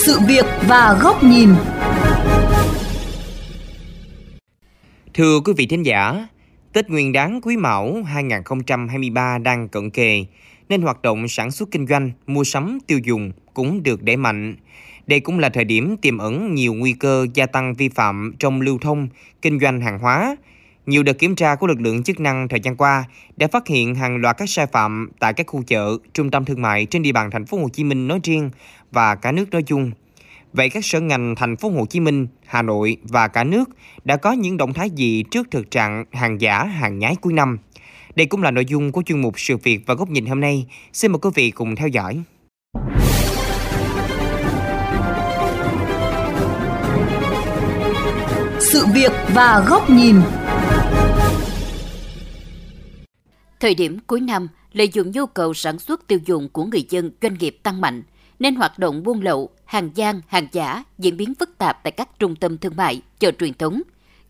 sự việc và góc nhìn. Thưa quý vị thính giả, Tết Nguyên đán Quý Mão 2023 đang cận kề, nên hoạt động sản xuất kinh doanh, mua sắm, tiêu dùng cũng được đẩy mạnh. Đây cũng là thời điểm tiềm ẩn nhiều nguy cơ gia tăng vi phạm trong lưu thông, kinh doanh hàng hóa. Nhiều đợt kiểm tra của lực lượng chức năng thời gian qua đã phát hiện hàng loạt các sai phạm tại các khu chợ, trung tâm thương mại trên địa bàn thành phố Hồ Chí Minh nói riêng và cả nước nói chung. Vậy các sở ngành thành phố Hồ Chí Minh, Hà Nội và cả nước đã có những động thái gì trước thực trạng hàng giả, hàng nhái cuối năm? Đây cũng là nội dung của chuyên mục Sự việc và góc nhìn hôm nay. Xin mời quý vị cùng theo dõi. Sự việc và góc nhìn. Thời điểm cuối năm, lợi dụng nhu cầu sản xuất tiêu dùng của người dân doanh nghiệp tăng mạnh, nên hoạt động buôn lậu, hàng gian, hàng giả diễn biến phức tạp tại các trung tâm thương mại, chợ truyền thống.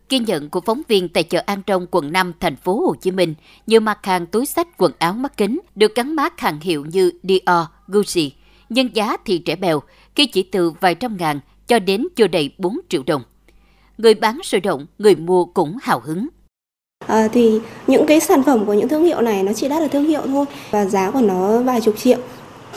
Ghi nhận của phóng viên tại chợ An Trong, quận 5, thành phố Hồ Chí Minh, nhiều mặt hàng túi sách, quần áo, mắt kính được gắn mát hàng hiệu như Dior, Gucci, nhưng giá thì rẻ bèo, khi chỉ từ vài trăm ngàn cho đến chưa đầy 4 triệu đồng. Người bán sôi động, người mua cũng hào hứng. À, thì những cái sản phẩm của những thương hiệu này nó chỉ đắt là thương hiệu thôi và giá của nó vài chục triệu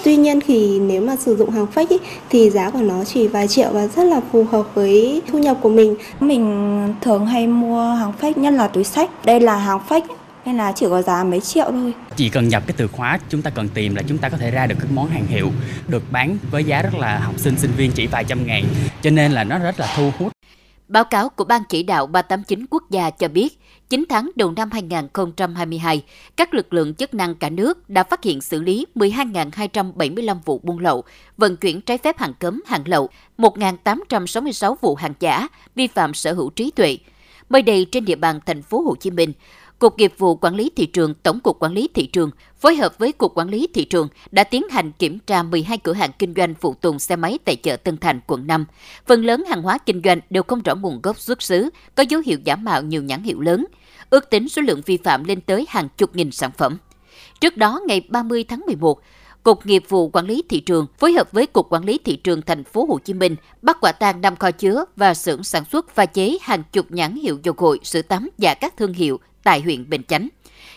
Tuy nhiên thì nếu mà sử dụng hàng fake ý, thì giá của nó chỉ vài triệu và rất là phù hợp với thu nhập của mình. Mình thường hay mua hàng fake nhất là túi sách. Đây là hàng fake nên là chỉ có giá mấy triệu thôi. Chỉ cần nhập cái từ khóa chúng ta cần tìm là chúng ta có thể ra được các món hàng hiệu được bán với giá rất là học sinh sinh viên chỉ vài trăm ngàn cho nên là nó rất là thu hút. Báo cáo của Ban chỉ đạo 389 quốc gia cho biết, 9 tháng đầu năm 2022, các lực lượng chức năng cả nước đã phát hiện xử lý 12.275 vụ buôn lậu, vận chuyển trái phép hàng cấm, hàng lậu, 1.866 vụ hàng giả, vi phạm sở hữu trí tuệ. Mới đây trên địa bàn thành phố Hồ Chí Minh, Cục Nghiệp vụ Quản lý Thị trường, Tổng cục Quản lý Thị trường phối hợp với Cục Quản lý Thị trường đã tiến hành kiểm tra 12 cửa hàng kinh doanh phụ tùng xe máy tại chợ Tân Thành, quận 5. Phần lớn hàng hóa kinh doanh đều không rõ nguồn gốc xuất xứ, có dấu hiệu giả mạo nhiều nhãn hiệu lớn. Ước tính số lượng vi phạm lên tới hàng chục nghìn sản phẩm. Trước đó, ngày 30 tháng 11, Cục Nghiệp vụ Quản lý thị trường phối hợp với Cục Quản lý thị trường thành phố Hồ Chí Minh bắt quả tang năm kho chứa và xưởng sản xuất pha chế hàng chục nhãn hiệu dầu gội, sữa tắm và các thương hiệu tại huyện Bình Chánh.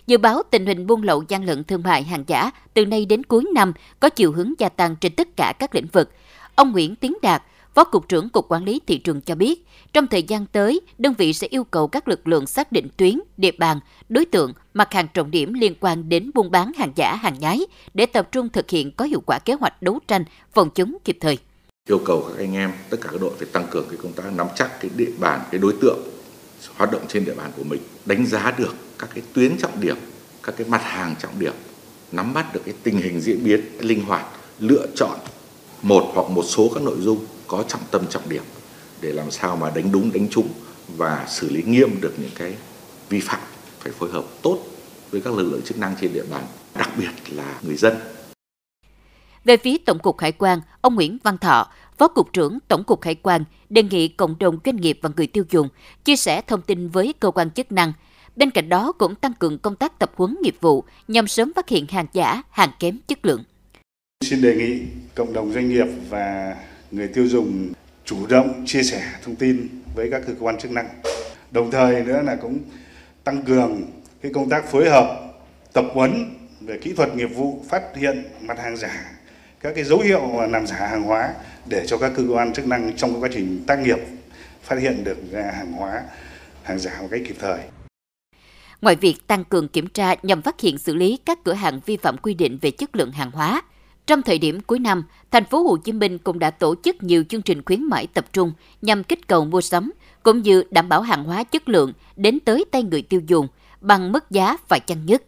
Dự báo tình hình buôn lậu gian lận thương mại hàng giả từ nay đến cuối năm có chiều hướng gia tăng trên tất cả các lĩnh vực. Ông Nguyễn Tiến Đạt, Phó Cục trưởng Cục Quản lý Thị trường cho biết, trong thời gian tới, đơn vị sẽ yêu cầu các lực lượng xác định tuyến, địa bàn, đối tượng, mặt hàng trọng điểm liên quan đến buôn bán hàng giả, hàng nhái để tập trung thực hiện có hiệu quả kế hoạch đấu tranh, phòng chống kịp thời. Yêu cầu các anh em, tất cả các đội phải tăng cường cái công tác nắm chắc cái địa bàn, cái đối tượng hoạt động trên địa bàn của mình, đánh giá được các cái tuyến trọng điểm, các cái mặt hàng trọng điểm, nắm bắt được cái tình hình diễn biến linh hoạt, lựa chọn một hoặc một số các nội dung có trọng tâm trọng điểm để làm sao mà đánh đúng đánh trúng và xử lý nghiêm được những cái vi phạm phải phối hợp tốt với các lực lượng chức năng trên địa bàn đặc biệt là người dân về phía Tổng cục Hải quan, ông Nguyễn Văn Thọ, Phó Cục trưởng Tổng cục Hải quan đề nghị cộng đồng doanh nghiệp và người tiêu dùng chia sẻ thông tin với cơ quan chức năng. Bên cạnh đó cũng tăng cường công tác tập huấn nghiệp vụ nhằm sớm phát hiện hàng giả, hàng kém chất lượng. Xin đề nghị cộng đồng doanh nghiệp và người tiêu dùng chủ động chia sẻ thông tin với các cơ quan chức năng. Đồng thời nữa là cũng tăng cường cái công tác phối hợp tập huấn về kỹ thuật nghiệp vụ phát hiện mặt hàng giả các cái dấu hiệu làm giả hàng hóa để cho các cơ quan chức năng trong quá trình tác nghiệp phát hiện được hàng hóa hàng giả một cách kịp thời. Ngoài việc tăng cường kiểm tra nhằm phát hiện xử lý các cửa hàng vi phạm quy định về chất lượng hàng hóa, trong thời điểm cuối năm, thành phố Hồ Chí Minh cũng đã tổ chức nhiều chương trình khuyến mãi tập trung nhằm kích cầu mua sắm cũng như đảm bảo hàng hóa chất lượng đến tới tay người tiêu dùng bằng mức giá phải chăng nhất.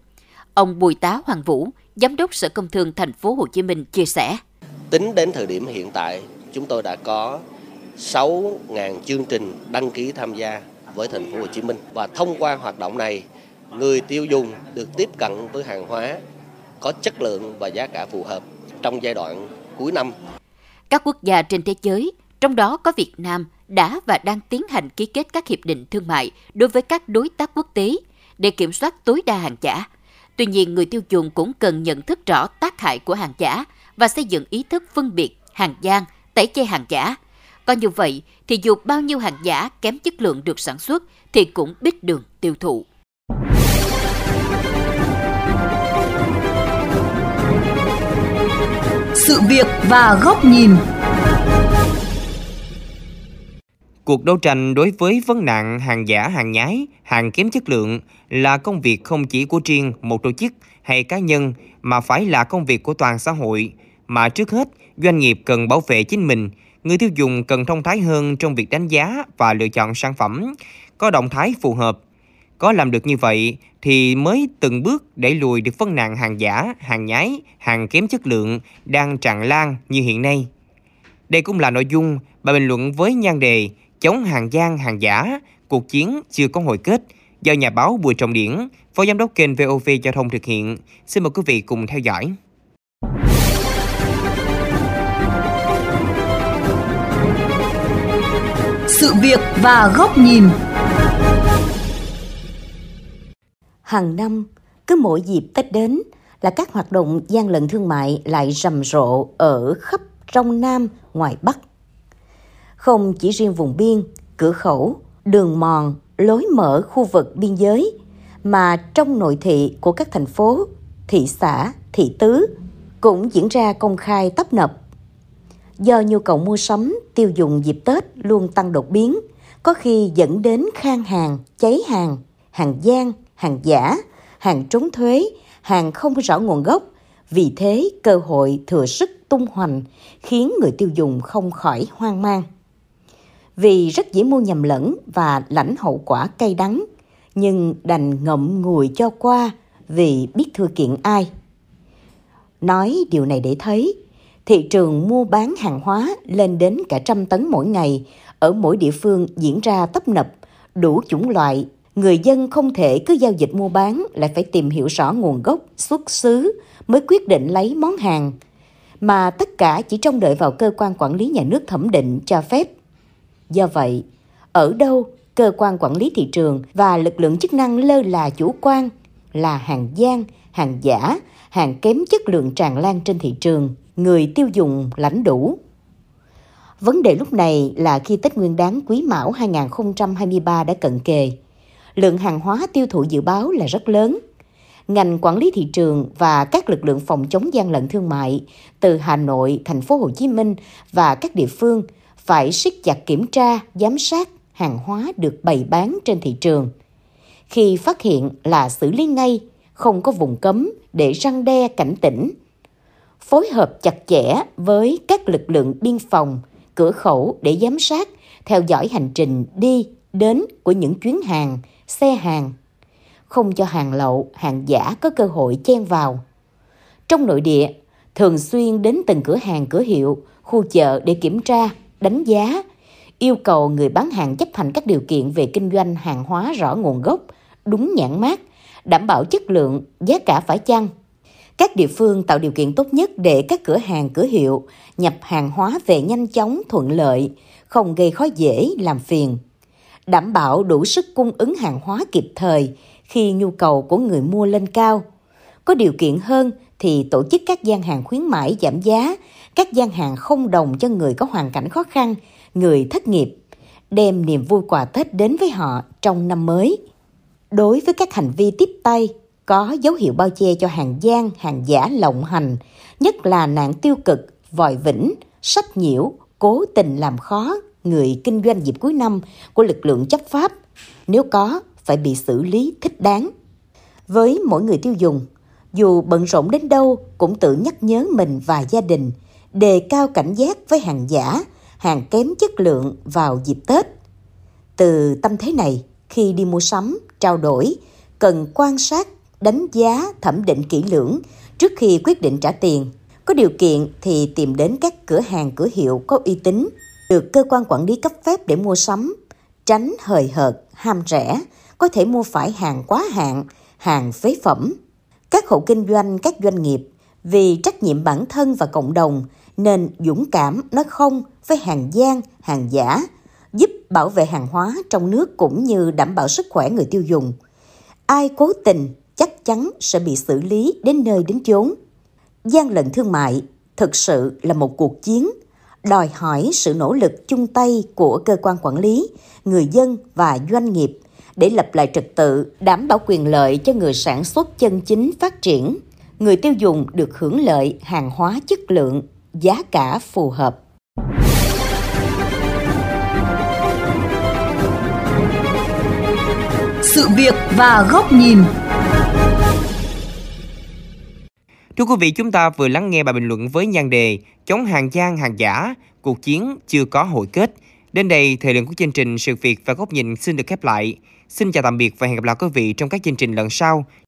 Ông Bùi Tá Hoàng Vũ, Giám đốc Sở Công Thương thành phố Hồ Chí Minh chia sẻ. Tính đến thời điểm hiện tại, chúng tôi đã có 6.000 chương trình đăng ký tham gia với thành phố Hồ Chí Minh và thông qua hoạt động này, người tiêu dùng được tiếp cận với hàng hóa có chất lượng và giá cả phù hợp trong giai đoạn cuối năm. Các quốc gia trên thế giới, trong đó có Việt Nam, đã và đang tiến hành ký kết các hiệp định thương mại đối với các đối tác quốc tế để kiểm soát tối đa hàng giả. Tuy nhiên, người tiêu dùng cũng cần nhận thức rõ tác hại của hàng giả và xây dựng ý thức phân biệt hàng gian, tẩy chay hàng giả. Có như vậy thì dù bao nhiêu hàng giả kém chất lượng được sản xuất thì cũng biết đường tiêu thụ. Sự việc và góc nhìn Cuộc đấu tranh đối với vấn nạn hàng giả, hàng nhái, hàng kém chất lượng là công việc không chỉ của riêng một tổ chức hay cá nhân mà phải là công việc của toàn xã hội. Mà trước hết, doanh nghiệp cần bảo vệ chính mình, người tiêu dùng cần thông thái hơn trong việc đánh giá và lựa chọn sản phẩm, có động thái phù hợp. Có làm được như vậy thì mới từng bước đẩy lùi được vấn nạn hàng giả, hàng nhái, hàng kém chất lượng đang tràn lan như hiện nay. Đây cũng là nội dung bài bình luận với nhan đề chống hàng gian, hàng giả, cuộc chiến chưa có hồi kết do nhà báo Bùi Trọng Điển, Phó Giám đốc kênh VOV Giao thông thực hiện. Xin mời quý vị cùng theo dõi. Sự việc và góc nhìn Hàng năm, cứ mỗi dịp Tết đến là các hoạt động gian lận thương mại lại rầm rộ ở khắp trong Nam, ngoài Bắc. Không chỉ riêng vùng biên, cửa khẩu, đường mòn, lối mở khu vực biên giới, mà trong nội thị của các thành phố, thị xã, thị tứ cũng diễn ra công khai tấp nập. Do nhu cầu mua sắm, tiêu dùng dịp Tết luôn tăng đột biến, có khi dẫn đến khan hàng, cháy hàng, hàng gian, hàng giả, hàng trốn thuế, hàng không rõ nguồn gốc. Vì thế, cơ hội thừa sức tung hoành khiến người tiêu dùng không khỏi hoang mang. Vì rất dễ mua nhầm lẫn và lãnh hậu quả cay đắng, nhưng đành ngậm ngùi cho qua vì biết thưa kiện ai. Nói điều này để thấy, thị trường mua bán hàng hóa lên đến cả trăm tấn mỗi ngày ở mỗi địa phương diễn ra tấp nập, đủ chủng loại người dân không thể cứ giao dịch mua bán lại phải tìm hiểu rõ nguồn gốc, xuất xứ mới quyết định lấy món hàng, mà tất cả chỉ trông đợi vào cơ quan quản lý nhà nước thẩm định cho phép. Do vậy, ở đâu cơ quan quản lý thị trường và lực lượng chức năng lơ là chủ quan là hàng gian, hàng giả, hàng kém chất lượng tràn lan trên thị trường, người tiêu dùng lãnh đủ. Vấn đề lúc này là khi Tết Nguyên đán Quý Mão 2023 đã cận kề, lượng hàng hóa tiêu thụ dự báo là rất lớn. Ngành quản lý thị trường và các lực lượng phòng chống gian lận thương mại từ Hà Nội, thành phố Hồ Chí Minh và các địa phương phải siết chặt kiểm tra, giám sát hàng hóa được bày bán trên thị trường. Khi phát hiện là xử lý ngay, không có vùng cấm để răng đe cảnh tỉnh. Phối hợp chặt chẽ với các lực lượng biên phòng, cửa khẩu để giám sát, theo dõi hành trình đi, đến của những chuyến hàng, xe hàng, không cho hàng lậu, hàng giả có cơ hội chen vào. Trong nội địa, thường xuyên đến từng cửa hàng cửa hiệu, khu chợ để kiểm tra, đánh giá, yêu cầu người bán hàng chấp hành các điều kiện về kinh doanh hàng hóa rõ nguồn gốc, đúng nhãn mát, đảm bảo chất lượng, giá cả phải chăng. Các địa phương tạo điều kiện tốt nhất để các cửa hàng cửa hiệu nhập hàng hóa về nhanh chóng thuận lợi, không gây khó dễ làm phiền đảm bảo đủ sức cung ứng hàng hóa kịp thời khi nhu cầu của người mua lên cao. Có điều kiện hơn thì tổ chức các gian hàng khuyến mãi giảm giá, các gian hàng không đồng cho người có hoàn cảnh khó khăn, người thất nghiệp, đem niềm vui quà Tết đến với họ trong năm mới. Đối với các hành vi tiếp tay, có dấu hiệu bao che cho hàng gian, hàng giả lộng hành, nhất là nạn tiêu cực, vòi vĩnh, sách nhiễu, cố tình làm khó người kinh doanh dịp cuối năm của lực lượng chấp pháp, nếu có phải bị xử lý thích đáng. Với mỗi người tiêu dùng, dù bận rộn đến đâu cũng tự nhắc nhớ mình và gia đình, đề cao cảnh giác với hàng giả, hàng kém chất lượng vào dịp Tết. Từ tâm thế này, khi đi mua sắm, trao đổi, cần quan sát, đánh giá, thẩm định kỹ lưỡng trước khi quyết định trả tiền. Có điều kiện thì tìm đến các cửa hàng cửa hiệu có uy tín, được cơ quan quản lý cấp phép để mua sắm, tránh hời hợt, ham rẻ, có thể mua phải hàng quá hạn, hàng phế phẩm. Các hộ kinh doanh, các doanh nghiệp vì trách nhiệm bản thân và cộng đồng nên dũng cảm nói không với hàng gian, hàng giả, giúp bảo vệ hàng hóa trong nước cũng như đảm bảo sức khỏe người tiêu dùng. Ai cố tình chắc chắn sẽ bị xử lý đến nơi đến chốn. Gian lận thương mại thực sự là một cuộc chiến đòi hỏi sự nỗ lực chung tay của cơ quan quản lý, người dân và doanh nghiệp để lập lại trật tự, đảm bảo quyền lợi cho người sản xuất chân chính phát triển, người tiêu dùng được hưởng lợi hàng hóa chất lượng, giá cả phù hợp. Sự việc và góc nhìn. Thưa quý vị, chúng ta vừa lắng nghe bài bình luận với nhan đề Chống hàng gian hàng giả, cuộc chiến chưa có hồi kết. Đến đây, thời lượng của chương trình Sự việc và góc nhìn xin được khép lại. Xin chào tạm biệt và hẹn gặp lại quý vị trong các chương trình lần sau.